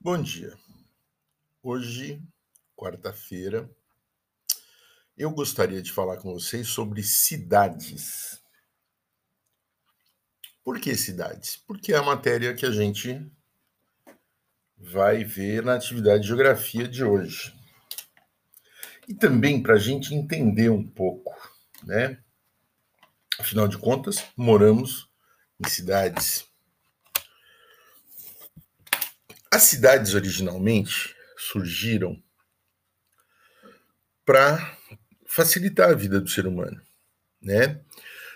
Bom dia. Hoje, quarta-feira, eu gostaria de falar com vocês sobre cidades. Por que cidades? Porque é a matéria que a gente vai ver na atividade de geografia de hoje. E também para a gente entender um pouco, né? Afinal de contas, moramos em cidades. As cidades originalmente surgiram para facilitar a vida do ser humano, né?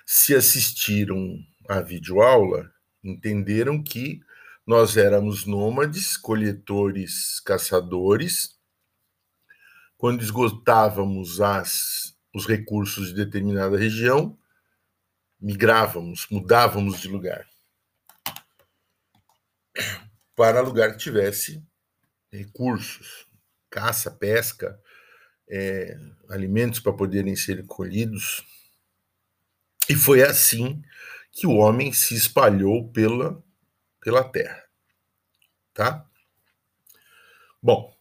Se assistiram à videoaula, entenderam que nós éramos nômades, coletores, caçadores. Quando esgotávamos as, os recursos de determinada região, migrávamos, mudávamos de lugar para lugar que tivesse recursos, caça, pesca, é, alimentos para poderem ser colhidos. E foi assim que o homem se espalhou pela, pela terra. Tá? Bom,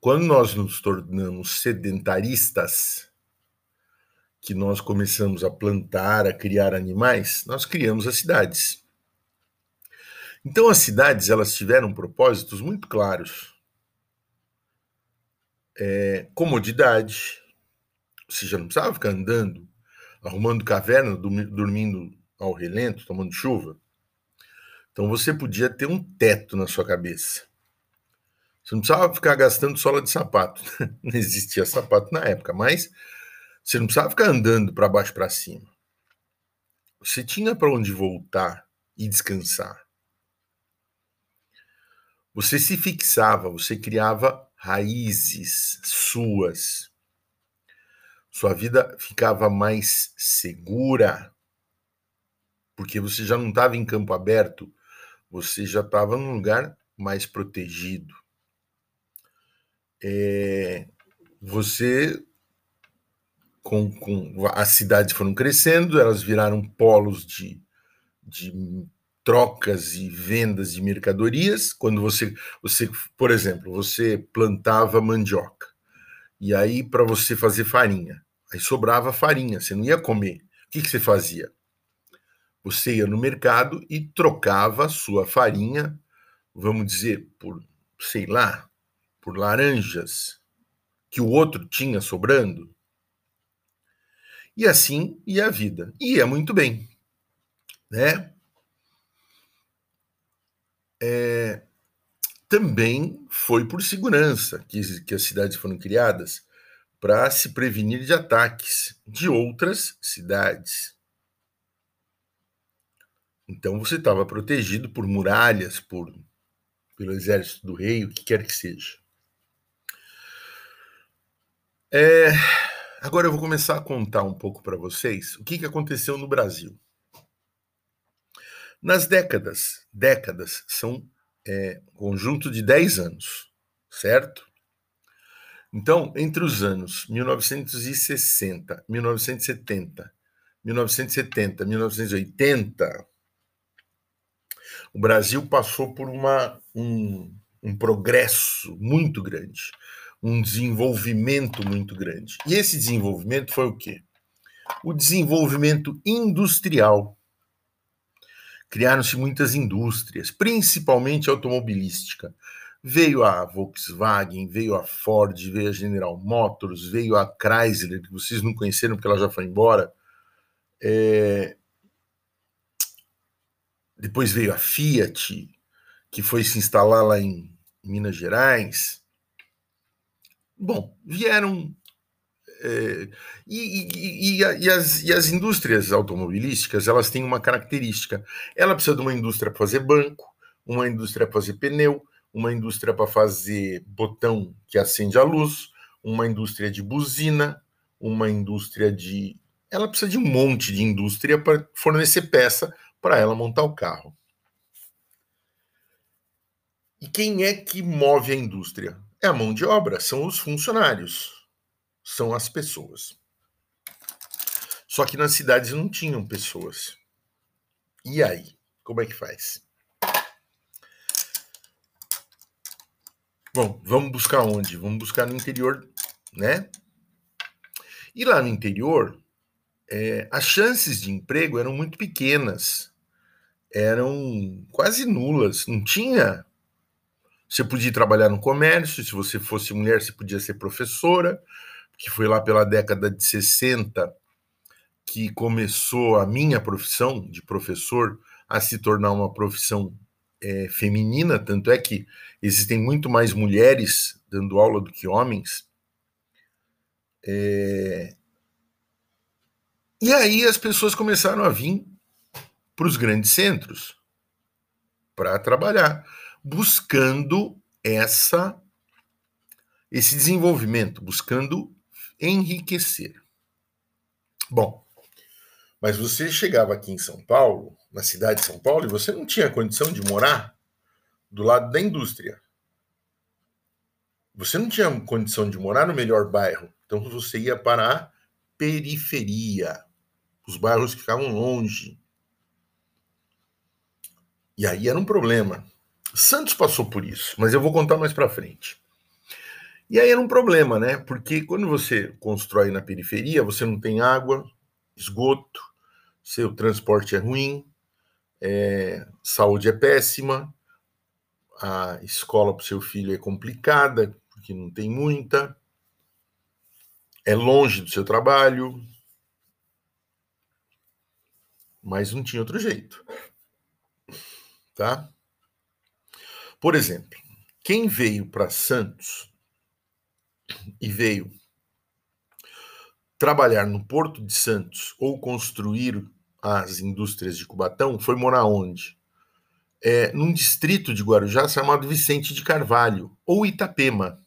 quando nós nos tornamos sedentaristas, que nós começamos a plantar, a criar animais, nós criamos as cidades. Então as cidades elas tiveram propósitos muito claros. É, comodidade, você já não precisava ficar andando, arrumando caverna, dormindo ao relento, tomando chuva. Então você podia ter um teto na sua cabeça. Você não precisava ficar gastando sola de sapato. Não existia sapato na época, mas você não precisava ficar andando para baixo para cima. Você tinha para onde voltar e descansar. Você se fixava, você criava raízes suas. Sua vida ficava mais segura, porque você já não estava em campo aberto, você já estava num lugar mais protegido. É, você, com, com, as cidades foram crescendo, elas viraram polos de, de trocas e vendas de mercadorias, quando você, você, por exemplo, você plantava mandioca. E aí para você fazer farinha, aí sobrava farinha, você não ia comer. O que, que você fazia? Você ia no mercado e trocava a sua farinha, vamos dizer, por, sei lá, por laranjas que o outro tinha sobrando. E assim ia a vida. E ia muito bem, né? É, também foi por segurança que, que as cidades foram criadas para se prevenir de ataques de outras cidades. Então você estava protegido por muralhas, por pelo exército do rei, o que quer que seja. É, agora eu vou começar a contar um pouco para vocês o que, que aconteceu no Brasil. Nas décadas, décadas são é, conjunto de 10 anos, certo? Então, entre os anos 1960, 1970, 1970, 1980, o Brasil passou por uma, um, um progresso muito grande, um desenvolvimento muito grande. E esse desenvolvimento foi o quê? O desenvolvimento industrial criaram-se muitas indústrias, principalmente automobilística. Veio a Volkswagen, veio a Ford, veio a General Motors, veio a Chrysler, que vocês não conheceram porque ela já foi embora. É... Depois veio a Fiat, que foi se instalar lá em Minas Gerais. Bom, vieram é, e, e, e, as, e, as, indústrias automobilísticas elas têm uma característica. Ela precisa de uma indústria para fazer banco, uma indústria para fazer pneu, uma indústria para fazer botão que acende a luz, uma indústria de buzina, uma indústria de. Ela precisa de um monte de indústria para fornecer peça para ela montar o carro. E quem é que move a indústria? É a mão de obra, são os funcionários são as pessoas. Só que nas cidades não tinham pessoas. E aí? Como é que faz? Bom, vamos buscar onde? Vamos buscar no interior, né? E lá no interior, é, as chances de emprego eram muito pequenas, eram quase nulas. Não tinha. Você podia trabalhar no comércio, se você fosse mulher, você podia ser professora, que foi lá pela década de 60 que começou a minha profissão de professor a se tornar uma profissão é, feminina, tanto é que existem muito mais mulheres dando aula do que homens. É... E aí as pessoas começaram a vir para os grandes centros para trabalhar, buscando essa esse desenvolvimento, buscando enriquecer. Bom, mas você chegava aqui em São Paulo na cidade de São Paulo e você não tinha condição de morar do lado da indústria. Você não tinha condição de morar no melhor bairro. Então você ia para a periferia. Os bairros que ficavam longe. E aí era um problema. Santos passou por isso, mas eu vou contar mais para frente. E aí era um problema, né? Porque quando você constrói na periferia, você não tem água, esgoto, seu transporte é ruim, é, saúde é péssima, a escola para o seu filho é complicada, porque não tem muita, é longe do seu trabalho, mas não tinha outro jeito. Tá? Por exemplo, quem veio para Santos e veio trabalhar no Porto de Santos ou construir as indústrias de Cubatão foi morar onde? É, num distrito de Guarujá chamado Vicente de Carvalho, ou Itapema,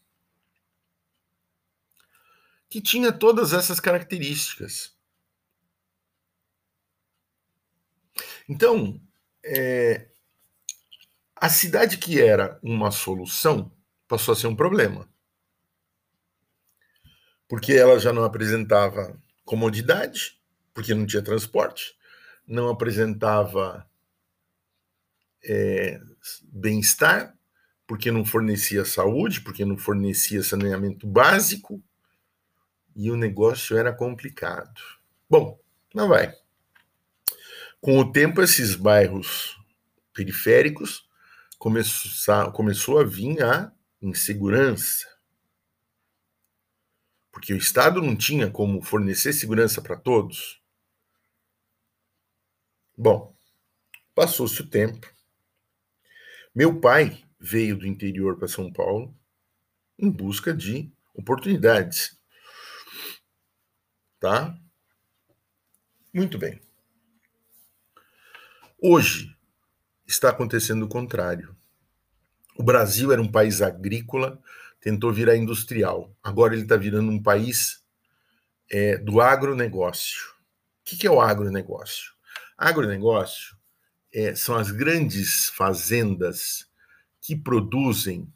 que tinha todas essas características. Então, é, a cidade que era uma solução passou a ser um problema. Porque ela já não apresentava comodidade, porque não tinha transporte, não apresentava é, bem-estar, porque não fornecia saúde, porque não fornecia saneamento básico, e o negócio era complicado. Bom, não vai. Com o tempo, esses bairros periféricos começou, começou a vir a insegurança. Porque o Estado não tinha como fornecer segurança para todos. Bom, passou-se o tempo. Meu pai veio do interior para São Paulo em busca de oportunidades. Tá? Muito bem. Hoje está acontecendo o contrário. O Brasil era um país agrícola, tentou virar industrial. Agora ele está virando um país é, do agronegócio. O que, que é o agronegócio? Agronegócio é, são as grandes fazendas que produzem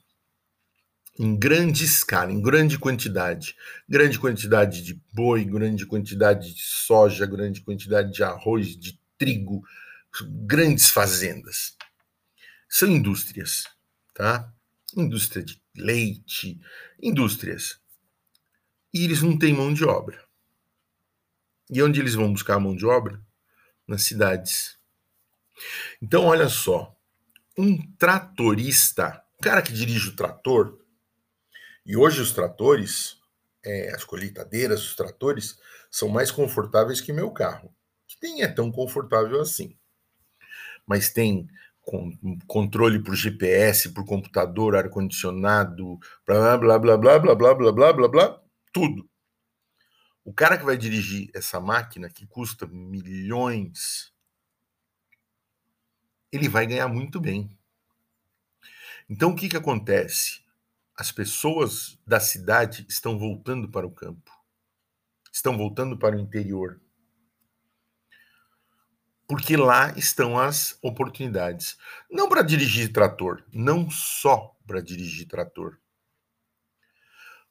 em grande escala, em grande quantidade, grande quantidade de boi, grande quantidade de soja, grande quantidade de arroz, de trigo, grandes fazendas. São indústrias, tá? Indústria de leite, indústrias. E eles não têm mão de obra. E onde eles vão buscar a mão de obra? nas cidades. Então, olha só, um tratorista, o cara que dirige o trator, e hoje os tratores, é, as colheitadeiras, os tratores, são mais confortáveis que meu carro, que nem é tão confortável assim. Mas tem controle por GPS, por computador, ar-condicionado, blá blá blá blá blá blá blá blá blá blá, tudo. O cara que vai dirigir essa máquina, que custa milhões, ele vai ganhar muito bem. Então, o que, que acontece? As pessoas da cidade estão voltando para o campo, estão voltando para o interior. Porque lá estão as oportunidades. Não para dirigir trator, não só para dirigir trator,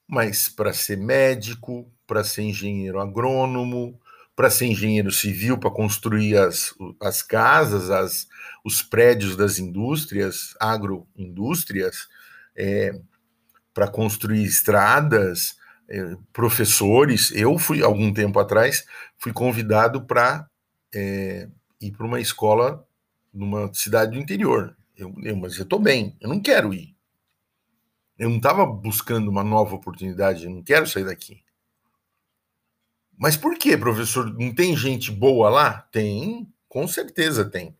mas para ser médico, para ser engenheiro agrônomo, para ser engenheiro civil, para construir as, as casas, as, os prédios das indústrias, agroindústrias, é, para construir estradas, é, professores. Eu fui, algum tempo atrás, fui convidado para é, ir para uma escola numa cidade do interior. Eu, eu mas eu estou bem, eu não quero ir. Eu não estava buscando uma nova oportunidade, eu não quero sair daqui. Mas por que, professor? Não tem gente boa lá? Tem, com certeza tem.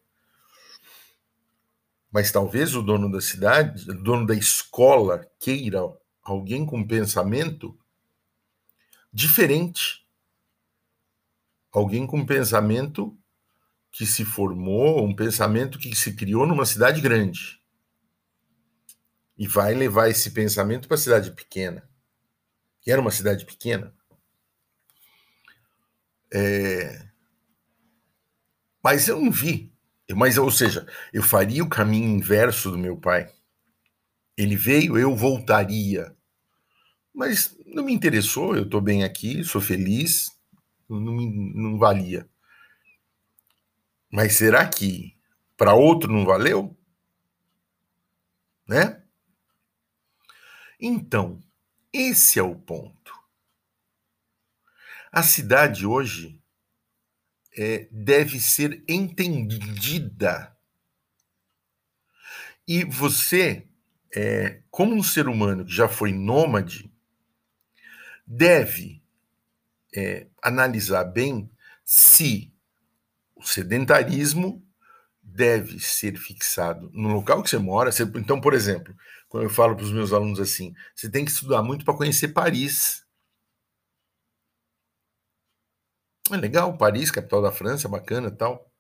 Mas talvez o dono da cidade, o dono da escola, queira alguém com pensamento diferente. Alguém com pensamento que se formou, um pensamento que se criou numa cidade grande. E vai levar esse pensamento para a cidade pequena. Que era uma cidade pequena. É... Mas eu não vi. Mas, ou seja, eu faria o caminho inverso do meu pai. Ele veio, eu voltaria. Mas não me interessou, eu estou bem aqui, sou feliz, não, não valia. Mas será que para outro não valeu? Né? Então, esse é o ponto. A cidade hoje é, deve ser entendida. E você, é, como um ser humano que já foi nômade, deve é, analisar bem se o sedentarismo deve ser fixado no local que você mora. Então, por exemplo, quando eu falo para os meus alunos assim, você tem que estudar muito para conhecer Paris. É legal, Paris, capital da França, bacana tal.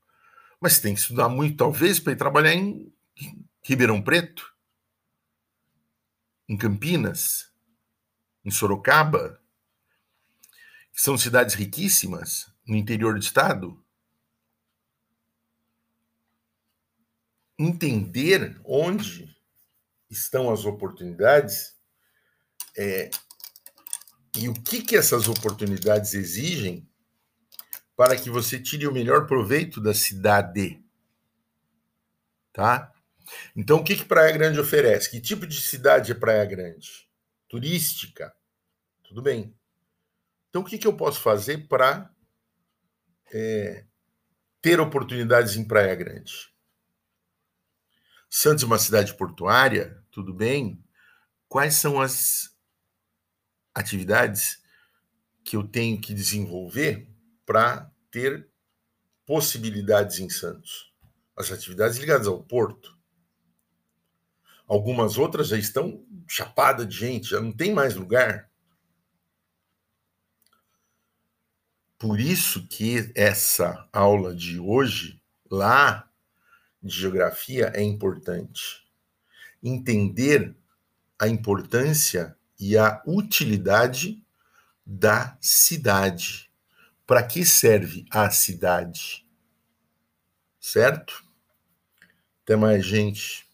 Mas você tem que estudar muito, talvez, para ir trabalhar em Ribeirão Preto, em Campinas, em Sorocaba, são cidades riquíssimas no interior do estado. Entender onde estão as oportunidades é, e o que, que essas oportunidades exigem para que você tire o melhor proveito da cidade. Tá? Então, o que, que Praia Grande oferece? Que tipo de cidade é Praia Grande? Turística. Tudo bem. Então, o que, que eu posso fazer para é, ter oportunidades em Praia Grande? Santos é uma cidade portuária, tudo bem. Quais são as atividades que eu tenho que desenvolver para ter possibilidades em Santos. As atividades ligadas ao porto. Algumas outras já estão chapadas de gente, já não tem mais lugar. Por isso que essa aula de hoje, lá de geografia, é importante. Entender a importância e a utilidade da cidade para que serve a cidade? Certo? Até mais, gente.